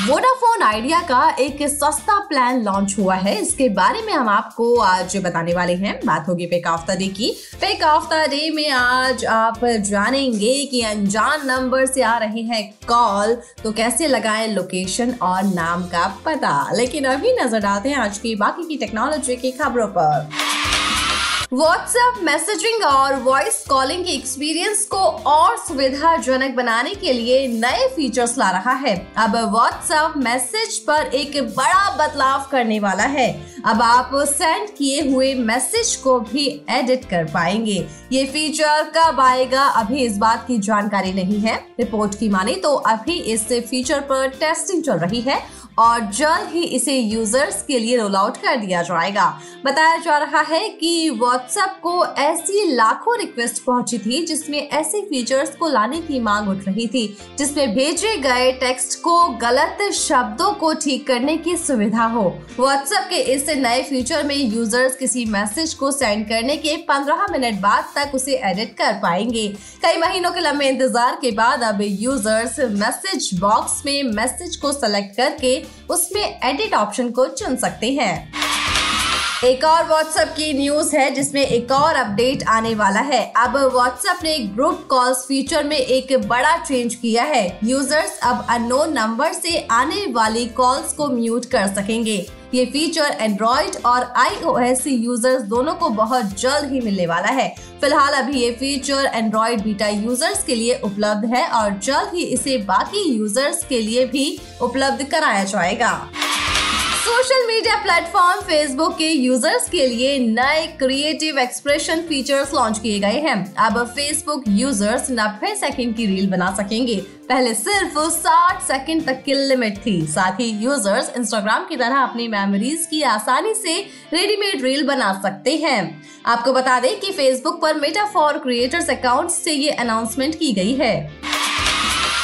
Vodafone idea का एक सस्ता प्लान लॉन्च हुआ है। इसके बारे में हम आपको आज बताने वाले हैं। बात होगी पेक द डे की। पेक द डे में आज आप जानेंगे कि अनजान नंबर से आ रहे हैं कॉल तो कैसे लगाएँ लोकेशन और नाम का पता। लेकिन अभी नज़र डालते हैं आज की बाकी की टेक्नोलॉजी की खबरों पर। व्हाट्सएप मैसेजिंग और वॉइस कॉलिंग के एक्सपीरियंस को और सुविधाजनक बनाने के लिए नए फीचर्स ला रहा है। अब व्हाट्सएप मैसेज पर एक बड़ा बदलाव करने वाला है। अब आप सेंड किए हुए मैसेज को भी एडिट कर पाएँगे। ये फीचर कब आएगा, अभी इस बात की जानकारी नहीं है। रिपोर्ट की माने तो अभी इस फीचर पर टेस्टिंग चल रही है और जल्द ही इसे यूज़र्स के लिए रोल आउट कर दिया जाएगा। बताया जा रहा है कि व्हाट्सएप को ऐसी लाखों रिक्वेस्ट पहुँची थी जिसमें ऐसे फीचर्स को लाने की मांग उठ रही थी, जिसमें भेजे गए टेक्स्ट को गलत शब्दों को ठीक करने की सुविधा हो। व्हाट्सएप के इस नए फीचर में यूज़र्स किसी मैसेज को सेंड करने के 15 मिनट बाद तक उसे एडिट कर पाएँगे। कई महीनों के लंबे इंतज़ार के बाद अब यूज़र्स मैसेज बॉक्स में मैसेज को सेलेक्ट करके उसमें एडिट ऑप्शन को चुन सकते हैं। एक और व्हाट्सएप की न्यूज़ है, जिसमें एक और अपडेट आने वाला है। अब व्हाट्सएप ने ग्रुप कॉल्स फीचर में एक बड़ा चेंज किया है। यूज़र्स अब अननोन नंबर से आने वाली कॉल्स को म्यूट कर सकेंगे। ये फीचर एंड्रॉइड और आईओएस यूज़र्स दोनों को बहुत जल्द ही मिलने वाला है। फ़िलहाल अभी ये फीचर एंड्रॉइड बीटा यूज़र्स के लिए उपलब्ध है और जल्द ही इसे बाकी यूज़र्स के लिए भी उपलब्ध कराया जाएगा। सोशल मीडिया प्लेटफॉर्म फेसबुक के यूज़र्स के लिए नए क्रिएटिव एक्सप्रेशन फीचर्स लॉन्च किए गए हैं। अब फेसबुक यूज़र्स 90 सेकंड की रील बना सकेंगे। पहले सिर्फ़ 60 सेकंड तक की लिमिट थी। साथ ही यूज़र्स इंस्टाग्राम की तरह अपनी मेमोरीज की आसानी से रेडीमेड रील बना सकते हैं। आपको बता दें कि फेसबुक पर मेटा फॉर क्रिएटर्स अकाउंट से ये अनाउंसमेंट की गई है।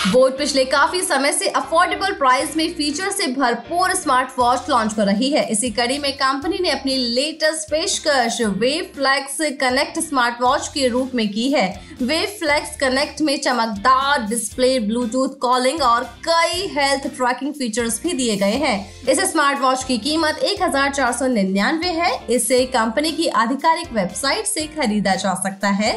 बोट पिछले काफ़ी समय से अफोर्डेबल प्राइस में फीचर से भरपूर स्मार्ट वॉच लॉन्च कर रही है। इसी कड़ी में कंपनी ने अपनी लेटेस्ट पेशकश wave flex connect smart watch के रूप में की है। वे फ्लैक्स कनेक्ट में चमकदार डिस्प्ले ब्लूटूथ कॉलिंग और कई हेल्थ ट्रैकिंग फीचर्स भी दिए गए हैं। इस स्मार्ट वॉच की कीमत एक हज़ार चार सौ निन्यानवे है। इसे कंपनी की आधिकारिक वेबसाइट से खरीदा जा सकता है।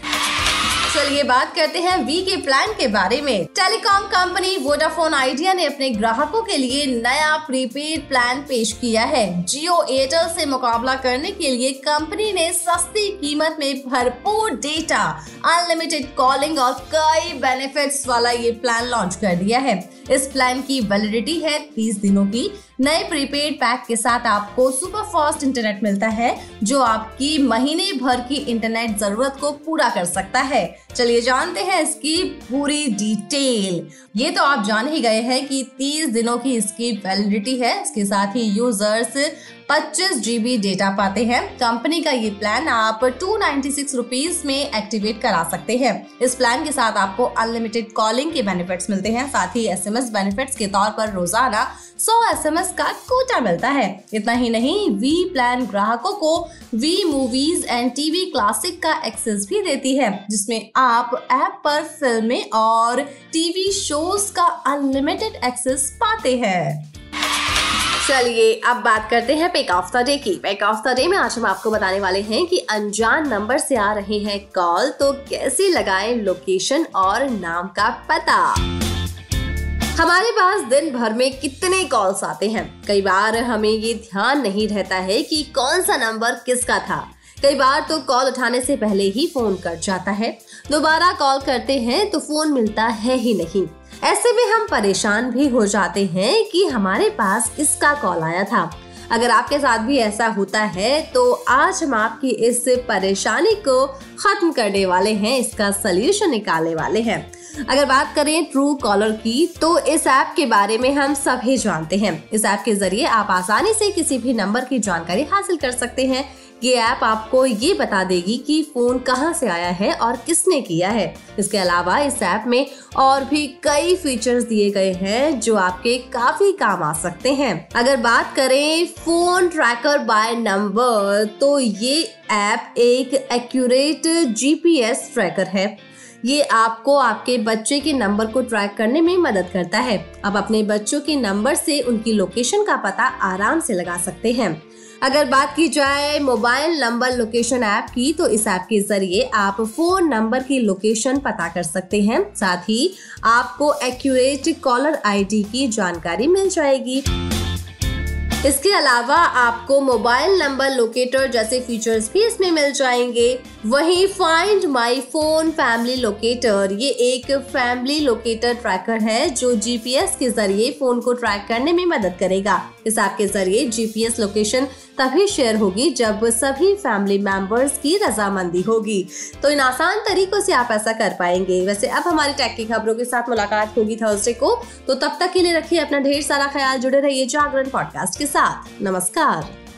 चलिए बात करते हैं वी के प्लान के बारे में। टेलीकॉम कंपनी वोडाफोन आइडिया ने अपने ग्राहकों के लिए नया प्रीपेड प्लान पेश किया है। जियो एयरटेल से मुकाबला करने के लिए कंपनी ने सस्ती कीमत में भरपूर डेटा अनलिमिटेड कॉलिंग और कई बेनिफिट्स वाला ये प्लान लॉन्च कर दिया है। इस प्लान की वैलिडिटी है तीस दिनों की। नए प्रीपेड पैक के साथ आपको सुपर फास्ट इंटरनेट मिलता है, जो आपकी महीने भर की इंटरनेट ज़रूरत को पूरा कर सकता है। चलिए जानते हैं इसकी पूरी डिटेल ये तो आप जान ही गए हैं कि 30 दिनों की इसकी वैलिडिटी है। इसके साथ ही यूज़र्स पच्चीस जीबी डेटा पाते हैं। कंपनी का ये प्लान आप टू नाइन्टी में एक्टिवेट करा सकते हैं। इस प्लान के साथ आपको अनलिमिटेड कॉलिंग के बेनिफिट्स मिलते हैं। साथ ही एसएमएस बेनिफिट्स के तौर पर रोज़ाना 100 एसएमएस का कोटा मिलता है। इतना ही नहीं वी प्लान ग्राहकों को Vi movies and TV classic का एक्सेस भी देती है, जिसमें आप ऐप पर फ़िल्में और टीवी शोज़ का अनलिमिटेड एक्सेस पाते हैं। चलिए अब बात करते हैं पेक ऑफ़ द डे की। पेक ऑफ़ द डे में आज हम आपको बताने वाले हैं कि अनजान नंबर से आ रहे हैं कॉल तो कैसे लगाएँ लोकेशन और नाम का पता? हमारे पास दिन भर में कितने कॉल्स आते हैं? कई बार हमें ये ध्यान नहीं रहता है कि कौन सा नंबर किसका था। कई बार तो कॉल उठाने से पहले ही फ़ोन कर जाता है। दोबारा कॉल करते हैं तो फ़ोन मिलता है ही नहीं। ऐसे में हम परेशान भी हो जाते हैं कि हमारे पास किसका कॉल आया था। अगर आपके साथ भी ऐसा होता है तो आज हम आपकी इस परेशानी को खत्म करने वाले हैं, इसका सलूशन निकालने वाले हैं। अगर बात करें ट्रू कॉलर की तो इस ऐप के बारे में हम सभी जानते हैं। इस ऐप के ज़रिए आप आसानी से किसी भी नंबर की जानकारी हासिल कर सकते हैं। ये ऐप आपको ये बता देगी कि फ़ोन कहाँ से आया है और किसने किया है। इसके अलावा इस ऐप में और भी कई फीचर्स दिए गए हैं, जो आपके काफ़ी काम आ सकते हैं। अगर बात करें फ़ोन ट्रैकर बाय नंबर तो ये ऐप एक एक्यूरेट जीपीएस ट्रैकर है। ये आपको आपके बच्चे के नंबर को ट्रैक करने में मदद करता है। आप अपने बच्चों के नंबर से उनकी लोकेशन का पता आराम से लगा सकते हैं। अगर बात की जाए मोबाइल नंबर लोकेशन ऐप की तो इस ऐप के ज़रिए आप फ़ोन नंबर की लोकेशन पता कर सकते हैं। साथ ही आपको एक्यूरेट कॉलर आईडी की जानकारी मिल जाएगी। इसके अलावा आपको मोबाइल नंबर लोकेटर जैसे फीचर्स भी इसमें मिल जाएँगे। वहीं find my phone family locator ये एक फैमिली लोकेटर ट्रैकर है जो जीपीएस के ज़रिए फ़ोन को ट्रैक करने में मदद करेगा। इस ऐप के ज़रिए जीपीएस लोकेशन तभी शेयर होगी जब सभी फैमिली मेंबर्स की रजामंदी होगी। तो इन आसान तरीकों से आप ऐसा कर पाएँगे। वैसे अब हमारी टेक की खबरों के साथ मुलाकात होगी थर्सडे को। तो तब तक के लिए रखिए अपना ढेर सारा ख्याल, जुड़े रहिए जागरण पॉडकास्ट के साथ। नमस्कार।